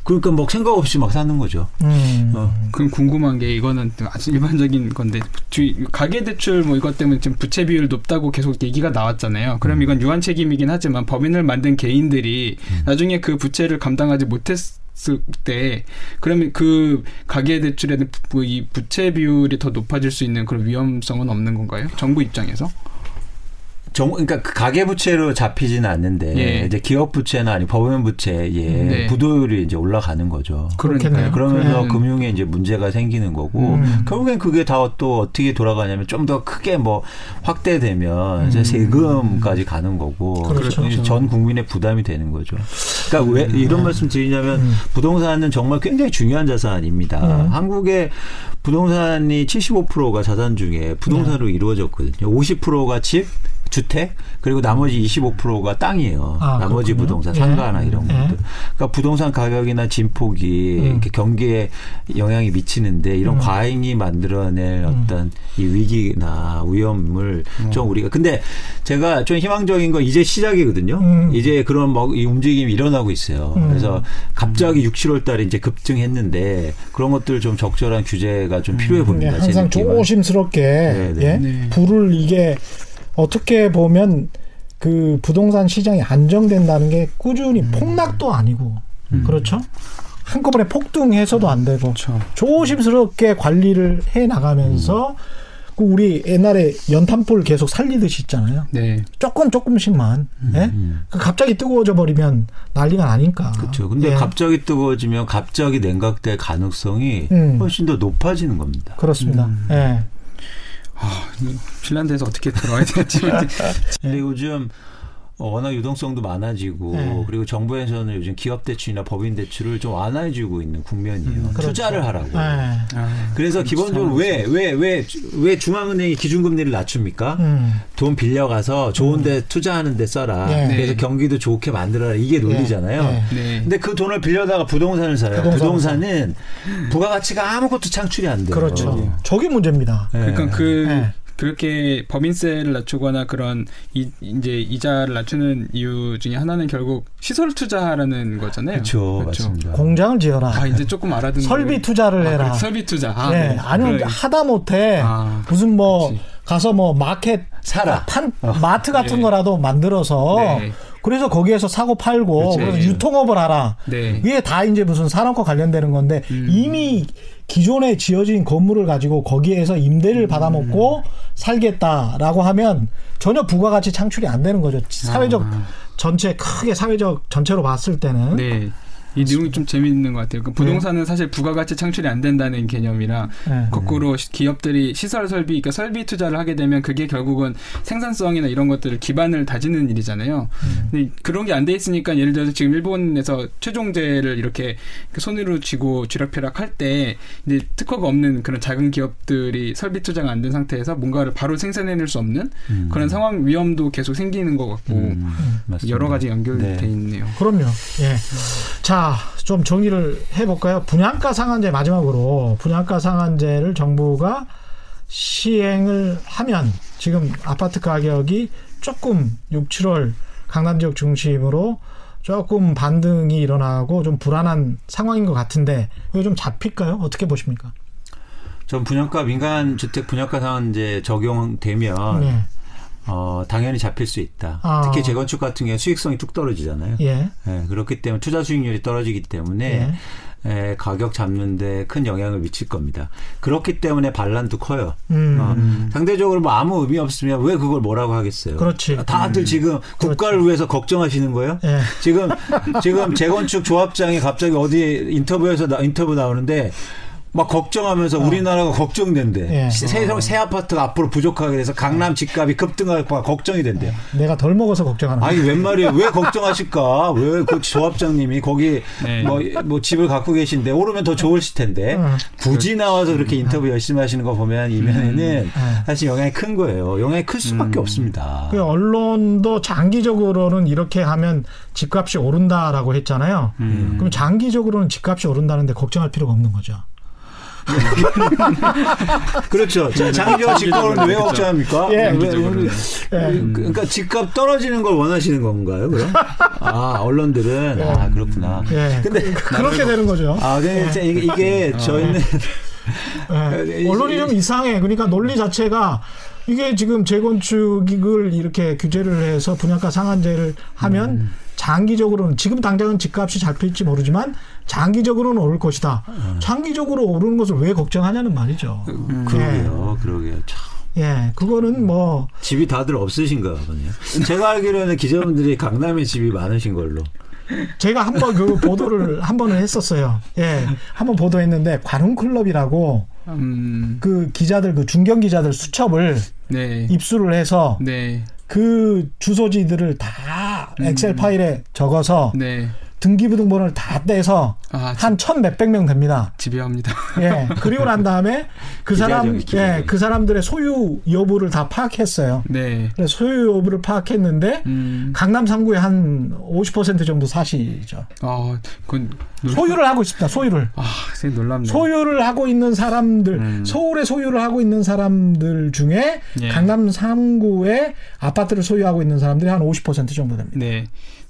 그러니까 뭐 생각 없이 막 사는 거죠. 음. 어. 그럼 궁금한 게 이거는 아주 일반적인 건데 주- 가계 대출 뭐 이것 때문에 지금 부채 비율 높다고 계속 얘기가 나왔잖아요. 그럼 이건 유한 책임이긴 하지만 법인을 만든 개인들이 나중에 그 부채를 감당하지 못했을 때 그러면 그 가계 대출에는 부- 이 부채 비율이 더 높아질 수 있는 그런 위험성은 없는 건가요? 정부 입장에서? 정, 그러니까 그 가계 부채로 잡히지는 않는데 예. 이제 기업 부채나 아니 법인 부채에 네. 부도율이 이제 올라가는 거죠. 그렇겠네요. 네, 그러면서 그러면- 금융에 이제 문제가 생기는 거고 음. 결국엔 그게 다 또 어떻게 돌아가냐면 좀 더 크게 뭐 확대되면 이제 음. 세금까지 가는 거고 그렇죠. 전 국민의 부담이 되는 거죠. 그러니까 왜 이런 말씀 드리냐면 음. 부동산은 정말 굉장히 중요한 자산입니다. 음. 한국의 부동산이 75%가 자산 중에 부동산으로 이루어졌거든요. 50%가 집, 주택, 그리고 나머지 25%가 땅이에요. 아, 나머지 그렇군요. 부동산, 예. 상가나 이런 예. 것들. 그러니까 부동산 가격이나 진폭이 음. 이렇게 경기에 영향이 미치는데 이런 음. 과잉이 만들어낼 음. 어떤 이 위기나 위험을 음. 좀 우리가 근데 제가 좀 희망적인 건 이제 시작이거든요. 음. 이제 그런 뭐이 움직임이 일어나고 있어요. 음. 그래서 갑자기 6, 7월 달에 이제 급증했는데 그런 것들 좀 적절한 규제가 좀 필요해 네, 보입니다. 제 항상. 조심스럽게 네. 예? 네. 불을 이게 어떻게 보면 그 부동산 시장이 안정된다는 게 꾸준히 폭락도 아니고 그렇죠? 한꺼번에 폭등해서도 안 되고 그렇죠. 조심스럽게 관리를 해 나가면서 그 우리 옛날에 연탄불 계속 살리듯이 있잖아요. 네. 조금 조금씩만 예? 음. 그 갑자기 뜨거워져 버리면 난리가 나니까. 그렇죠. 근데 예. 갑자기 뜨거워지면 갑자기 냉각될 가능성이 음. 훨씬 더 높아지는 겁니다. 그렇습니다. 음. 예. 아, 핀란드에서 어떻게 들어와야 될지. 근데 요즘 어, 워낙 유동성도 많아지고 네. 그리고 정부에서는 요즘 기업 대출이나 법인 대출을 좀 완화해주고 있는 국면이에요. 음, 그렇죠. 투자를 하라고. 예. 아, 그래서 기본적으로 왜 왜 왜 왜 중앙은행이 기준금리를 낮춥니까? 음. 돈 빌려가서 좋은데 투자하는데 써라. 네. 그래서 네. 경기도 좋게 만들어라. 이게 논리잖아요. 예. 네. 근데 그 돈을 빌려다가 부동산을 사요. 부동산을 부동산 은 부가가치가 아무것도 창출이 안 돼요. 그렇죠. 저게 문제입니다. 네. 그러니까 그 네. 그렇게 법인세를 낮추거나 그런 이, 이제 이자를 낮추는 이유 중에 하나는 결국 시설 투자라는 거잖아요. 그렇죠. 그렇죠. 맞습니다. 공장을 지어라. 아 이제 조금 알아듣는 설비. 투자를 아, 해라. 그래, 설비 투자. 아, 예. 네. 아니면 그래. 하다 못해 아, 무슨 뭐 그렇지. 가서 뭐 마켓 사라. 판 마트 같은 네. 거라도 만들어서 네. 그래서 거기에서 사고 팔고 그렇지. 그래서 유통업을 하라. 네. 이게 다 이제 무슨 산업과 관련되는 건데 음. 이미 기존에 지어진 건물을 가지고 거기에서 임대를 음. 받아먹고 살겠다라고 하면 전혀 부가가치 창출이 안 되는 거죠. 사회적 아. 전체 크게 사회적 전체로 봤을 때는 네. 이 내용이 좀 재미있는 것 같아요. 그 부동산은 사실 부가가치 창출이 안 된다는 개념이라 네. 거꾸로 시- 기업들이 시설 설비, 그러니까 설비 투자를 하게 되면 그게 결국은 생산성이나 이런 것들을 기반을 다지는 일이잖아요. 근데 그런 게 안 돼 있으니까 예를 들어서 지금 일본에서 최종제를 이렇게 그 손으로 쥐고 쥐락펴락 할 때 이제 특허가 없는 그런 작은 기업들이 설비 투자가 안 된 상태에서 뭔가를 바로 생산해낼 수 없는 음. 그런 상황 위험도 계속 생기는 것 같고 음, 맞습니다. 여러 가지 연결돼 네. 있네요. 그럼요. 예. 자, 좀 정리를 해볼까요? 분양가 상한제 마지막으로 분양가 상한제를 정부가 시행을 하면 지금 아파트 가격이 조금 6, 7월 강남 지역 중심으로 조금 반등이 일어나고 좀 불안한 상황인 것 같은데 이거 좀 잡힐까요? 어떻게 보십니까? 전 분양가 민간 주택 분양가 상한제 적용되면 네. 어, 당연히 잡힐 수 있다. 아. 특히 재건축 같은 경우 수익성이 뚝 떨어지잖아요. 예. 예, 그렇기 때문에 투자 수익률이 떨어지기 때문에 예. 예, 가격 잡는데 큰 영향을 미칠 겁니다. 그렇기 때문에 반란도 커요. 음. 어, 상대적으로 뭐 아무 의미 없으면 왜 그걸 뭐라고 하겠어요? 그렇지. 다들 지금 국가를 위해서 걱정하시는 거예요? 예. 지금 지금 재건축 조합장이 갑자기 어디 인터뷰에서 나, 인터뷰 나오는데 막 걱정하면서 우리나라가 걱정된대. 예. 새, 새, 새 아파트가 앞으로 부족하게 돼서 강남 집값이 급등할까 걱정이 된대요. 내가 덜 먹어서 걱정하는 거야. 아니 웬 말이에요? 왜 걱정하실까? 왜 그 조합장님이 거기 네. 뭐, 뭐 집을 갖고 계신데 오르면 더 좋으실 텐데 응. 굳이 나와서 그렇게 인터뷰 열심히 하시는 거 보면 이면에는 음. 사실 영향이 큰 거예요. 영향이 클 수밖에 음. 없습니다. 그 언론도 장기적으로는 이렇게 하면 집값이 오른다라고 했잖아요. 음. 그럼 장기적으로는 집값이 오른다는데 걱정할 필요가 없는 거죠. 그렇죠. 자, 장기적으로 집값을 왜 걱정합니까? 예. 왜. 왜, 예. 그러니까 집값 떨어지는 걸 원하시는 건가요, 그럼? 아, 언론들은 아, 그렇구나. 예. 근데 그렇게 되는 거죠. 아, 근데 이제 이게, 이게 저희는 예. 언론이 좀 이상해. 그러니까 논리 자체가 이게 지금 재건축을 이렇게 규제를 해서 분양가 상한제를 하면 음. 장기적으로는 지금 당장은 집값이 잡힐지 모르지만 장기적으로는 오를 것이다. 음. 장기적으로 오르는 것을 왜 걱정하냐는 말이죠. 그러게요, 그러게요. 참. 예, 그거는 뭐 집이 다들 없으신가 보네요. 제가 알기로는 기자분들이 강남에 집이 많으신 걸로. 제가 한번 그 보도를 한 번은 했었어요. 예, 한 번 보도했는데 관훈 클럽이라고 음, 그 기자들 그 중견 기자들 수첩을 네. 입수를 해서 네. 그 주소지들을 다 엑셀 파일에 적어서 네. 등기부등본을 다 떼서 아, 한 천 몇백 명 됩니다. 집요합니다. 예. 그리고 난 다음에 그 사람, 기자죠, 예. 그 사람들의 소유 여부를 다 파악했어요. 네. 그래서 소유 여부를 파악했는데 음. 강남 3구에 한 50% 정도 사시죠. 아, 그건 놀... 소유를 하고 있습니다. 소유를. 아, 되게 놀랍네. 소유를 하고 있는 사람들, 음. 서울에 소유를 하고 있는 사람들 중에 예. 강남 3구에 아파트를 소유하고 있는 사람들이 한 50% 정도 됩니다. 네.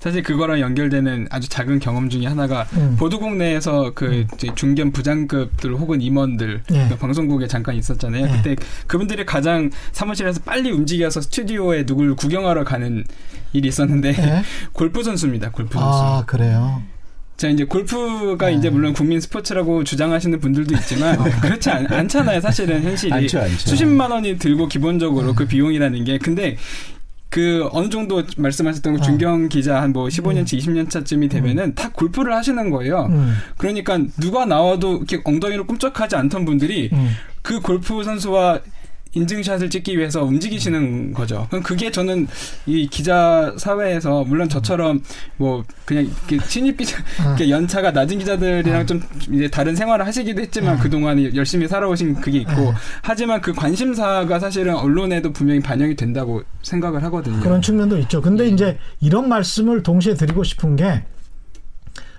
사실 그거랑 연결되는 아주 작은 경험 중에 하나가 음. 보도국 내에서 그 이제 중견 부장급들 혹은 임원들 예. 그 방송국에 잠깐 있었잖아요. 예. 그때 그분들이 가장 사무실에서 빨리 움직여서 스튜디오에 누굴 구경하러 가는 일이 있었는데 예. 골프 선수입니다. 골프 선수. 아, 그래요. 자 이제 골프가 네. 이제 물론 국민 스포츠라고 주장하시는 분들도 있지만 그렇지 않, 않잖아요. 사실은 현실이 않죠, 않죠. 수십만 원이 들고 기본적으로 그 비용이라는 게 근데 그 어느 정도 말씀하셨던 그 어. 중견 기자 한 뭐 15년차, 20년 차쯤이 되면은 다 골프를 하시는 거예요. 음, 그러니까 누가 나와도 이렇게 엉덩이로 꿈쩍하지 않던 분들이 음. 그 골프 선수와 인증샷을 찍기 위해서 움직이시는 거죠. 그럼 그게 저는 이 기자 사회에서 물론 저처럼 뭐 그냥 신입 기자 아. 연차가 낮은 기자들이랑 아. 좀 이제 다른 생활을 하시기도 했지만 아. 그동안 열심히 살아오신 그게 있고 아. 하지만 그 관심사가 사실은 언론에도 분명히 반영이 된다고 생각을 하거든요. 그런 측면도 있죠. 근데 이제 이런 말씀을 동시에 드리고 싶은 게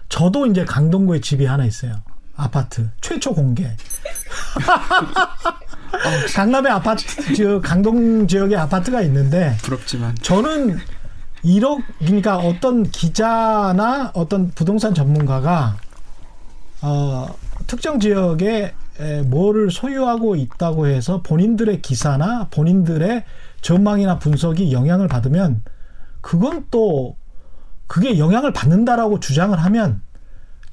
저도 이제 강동구에 집이 하나 있어요. 아파트 최초 공개. 강남에 아파트 저 강동 지역에 아파트가 있는데 부럽지만. 저는 이러 그러니까 어떤 기자나 어떤 부동산 전문가가 어, 특정 지역에 에, 뭐를 소유하고 있다고 해서 본인들의 기사나 본인들의 전망이나 분석이 영향을 받으면 그건 또 그게 영향을 받는다라고 주장을 하면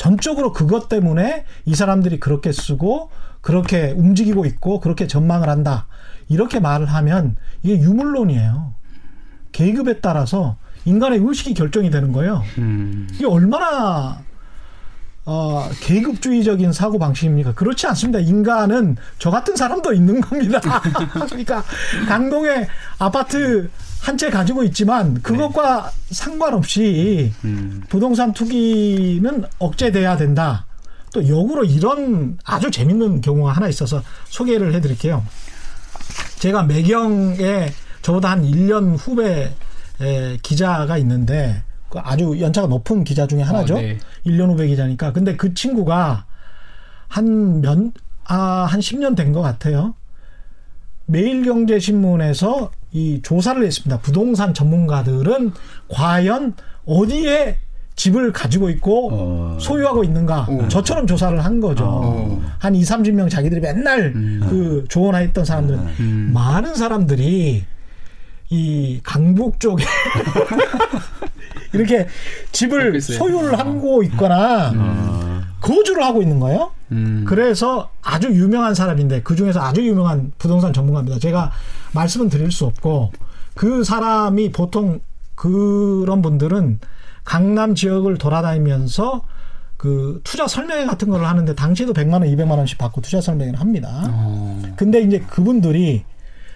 전적으로 그것 때문에 이 사람들이 그렇게 쓰고 그렇게 움직이고 있고 그렇게 전망을 한다. 이렇게 말을 하면 이게 유물론이에요. 계급에 따라서 인간의 의식이 결정이 되는 거예요. 음. 이게 얼마나 어, 계급주의적인 사고 방식입니까? 그렇지 않습니다. 인간은 저 같은 사람도 있는 겁니다. 그러니까 강동에 아파트 한 채 가지고 있지만 그것과 상관없이 음. 부동산 투기는 억제돼야 된다. 또 역으로 이런 아주 재밌는 경우가 하나 있어서 소개를 해드릴게요. 제가 매경에 저보다 한 1년 후배 에, 기자가 있는데 그 아주 연차가 높은 기자 중에 하나죠. 어, 네. 1년 후배 기자니까. 근데 그 친구가 한 몇, 아, 한 10년 된 것 같아요. 매일경제신문에서 이 조사를 했습니다. 부동산 전문가들은 과연 어디에 집을 가지고 있고 어. 소유하고 있는가. 오. 저처럼 조사를 한 거죠. 오. 한 2, 30명 자기들이 맨날 그 조언했던 사람들은 음. 많은 사람들이 이 강북 쪽에 이렇게 집을. 소유를 하고 있거나 어. 거주를 하고 있는 거예요. 음. 그래서 아주 유명한 사람인데 그 중에서 아주 유명한 부동산 전문가입니다. 제가 말씀은 드릴 수 없고 그 사람이 보통 그런 분들은 강남 지역을 돌아다니면서 그 투자 설명회 같은 거를 하는데 당시에도 100만 원, 200만 원씩 받고 투자 설명회를 합니다. 어. 근데 이제 그분들이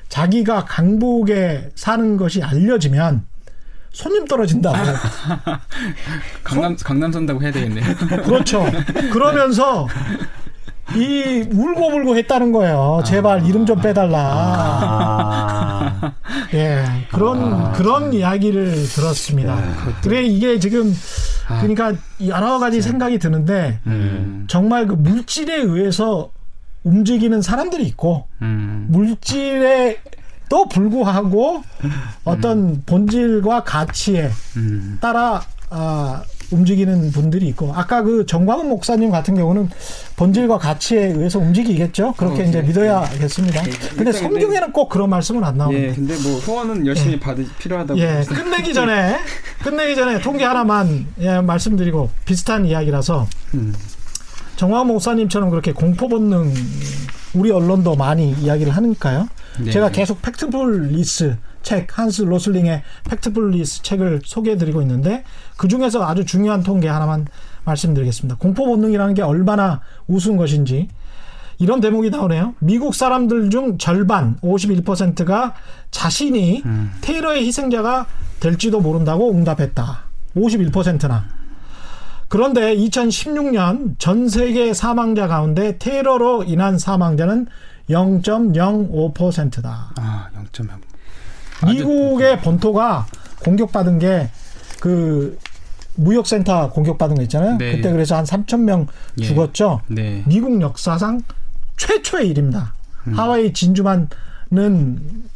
자기가 강북에 사는 것이 알려지면 손님 떨어진다고. 강남 강남 산다고 해야 되겠네요. 그렇죠. 그러면서 이 울고 불고 했다는 거예요. 제발 이름 좀 빼달라. 아. 예, 그런 그런 이야기를 들었습니다. 그래 이게 지금 그러니까 여러 가지 생각이 드는데 음. 정말 그 물질에 의해서 움직이는 사람들이 있고 음. 물질에 또 불구하고 어떤 본질과 가치에 음. 따라 아, 움직이는 분들이 있고 아까 그 정광훈 목사님 같은 경우는 본질과 가치에 의해서 움직이겠죠. 그렇게 어, 이제 네. 믿어야겠습니다. 네. 근데 일단 성경에는 꼭 그런 말씀은 안 예, 나오는데. 근데 뭐 후원은 열심히 받으 필요하다고. 예, 끝내기 전에 끝내기 전에 통계 하나만 예, 말씀드리고 비슷한 이야기라서 음. 정광훈 목사님처럼 그렇게 공포 본능 우리 언론도 많이 이야기를 하니까요. 네. 제가 계속 Factfulness 책 한스 로슬링의 Factfulness 책을 소개해드리고 있는데 그 중에서 아주 중요한 통계 하나만 말씀드리겠습니다. 공포 본능이라는 게 얼마나 우스운 것인지 이런 대목이 나오네요. 미국 사람들 중 절반 51%가 자신이 음. 테러의 희생자가 될지도 모른다고 응답했다. 51%나. 그런데 2016년 전 세계 사망자 가운데 테러로 인한 사망자는 0.05%다. 아, 0.0. 미국의 본토가 공격받은 게 그 무역센터 공격받은 거 있잖아요. 네. 그때 그래서 한 3천 명 예. 죽었죠. 네. 미국 역사상 최초의 일입니다. 음. 하와이 진주만은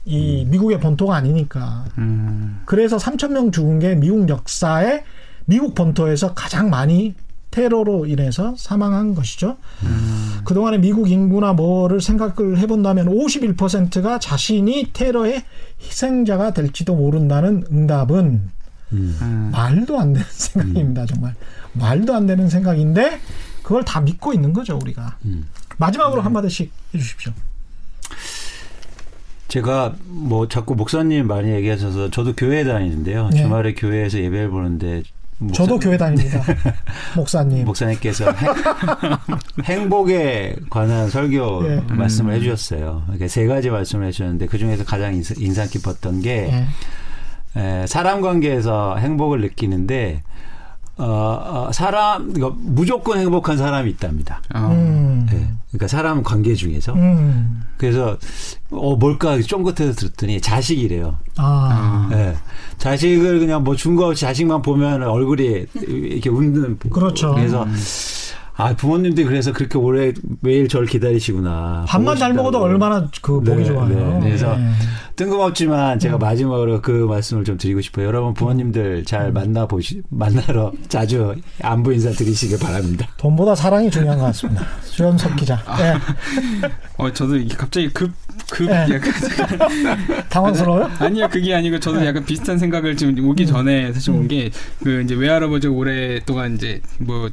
이 미국의 본토가 아니니까. 음. 그래서 3천 명 죽은 게 미국 역사에 미국 본토에서 가장 많이 테러로 인해서 사망한 것이죠. 음. 그동안에 미국 인구나 뭐를 생각을 해본다면 51%가 자신이 테러의 희생자가 될지도 모른다는 응답은 음. 음. 말도 안 되는 생각입니다. 정말 말도 안 되는 생각인데 그걸 다 믿고 있는 거죠 우리가. 음. 마지막으로 한마디씩 해주십시오. 제가 뭐 자꾸 목사님 많이 얘기하셔서 저도 교회 다니는데요. 네. 주말에 교회에서 예배를 보는데 목사- 저도 교회 다닙니다. 목사님. 목사님께서 행, 복에 관한 설교 예. 말씀을 음. 해주셨어요. 이렇게 세 가지 말씀을 해주셨는데 그 중에서 가장 인상, 깊었던 게 예. 에, 사람 관계에서 행복을 느끼는데 어, 어, 사람 이거 무조건 행복한 사람이 있답니다. 아. 음. 예. 그러니까 사람 관계 중에서 음. 그래서 어 뭘까 쫑긋해서 들었더니 자식이래요. 아. 예. 자식을 그냥 뭐 준 거 없이 자식만 보면 얼굴이 이렇게 웃는. 그렇죠. 그래서 아 부모님들이 그래서 그렇게 오래 매일 저를 기다리시구나. 밥만 잘 먹어도. 얼마나 그 네, 보기 좋아요. 네. 그래서 예. 뜬금없지만 제가 음. 마지막으로 그 말씀을 좀 드리고 싶어요. 여러분 부모님들 잘 만나 보시 만나러 자주 안부 인사 드리시길 바랍니다. 돈보다 사랑이 중요한 것 같습니다. 주현석 기자. 예. 어, 저도 갑자기 급, 급, 네. 약간, 당황스러워요? 아니요, 그게 아니고 저도 약간 비슷한 생각을 지금 오기 음. 전에 사실 음. 온게 그 이제 외할아버지 오랫동안 이제 뭐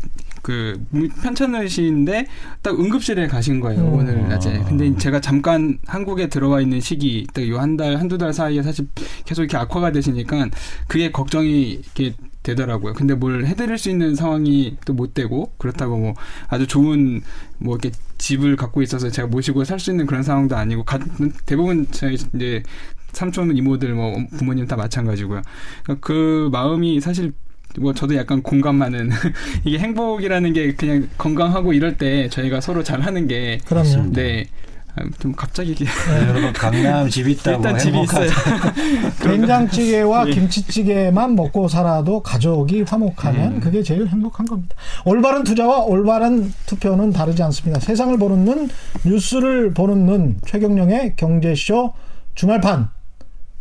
그 편찮으신데 딱 응급실에 가신 거예요 음. 오늘 낮에. 아. 근데 제가 잠깐 한국에 들어와 있는 시기 딱 요 한 달 한두 달 사이에 사실 계속 이렇게 악화가 되시니까 그게 걱정이 이렇게 되더라고요. 근데 뭘 해드릴 수 있는 상황이 또 못 되고 그렇다고 뭐 아주 좋은 뭐 이렇게 집을 갖고 있어서 제가 모시고 살 수 있는 그런 상황도 아니고 가, 대부분 저희 이제 삼촌 이모들 뭐 부모님 다 마찬가지고요. 그러니까 그 마음이 사실 뭐 저도 약간 공감하는 이게 행복이라는 게 그냥 건강하고 이럴 때 저희가 서로 잘 하는 게 그럼요. 네. 아, 좀 갑자기 이게 네, 여러분 강남 집 있다고 일단 집이. 있어요. 된장찌개와 예. 김치찌개만 먹고 살아도 가족이 화목하면 음. 그게 제일 행복한 겁니다. 올바른 투자와 올바른 투표는 다르지 않습니다. 세상을 보는 눈, 뉴스를 보는 눈, 최경령의 경제쇼 주말판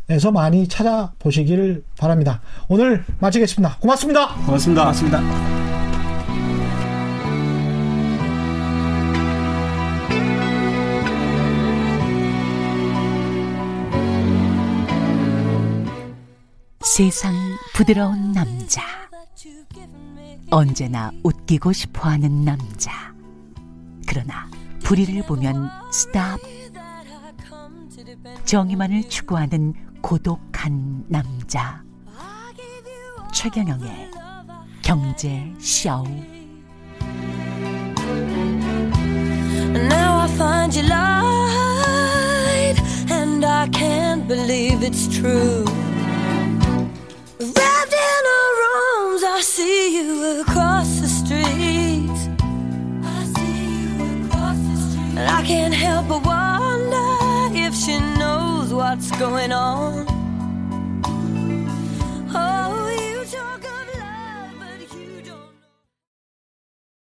에서 많이 찾아보시길 바랍니다. 오늘 마치겠습니다. 고맙습니다. 고맙습니다. 맞습니다. 세상 부드러운 남자. 언제나 웃기고 싶어 하는 남자. 그러나 불의를 보면 스탑. 정의만을 추구하는 고독한 남자. 최경영의 경제 쇼. Now I find you lied, and I can't believe it's true. Wrapped in her arms, I see you across the street. I see you across the street. And I can't help but wonder what's going on. Oh, you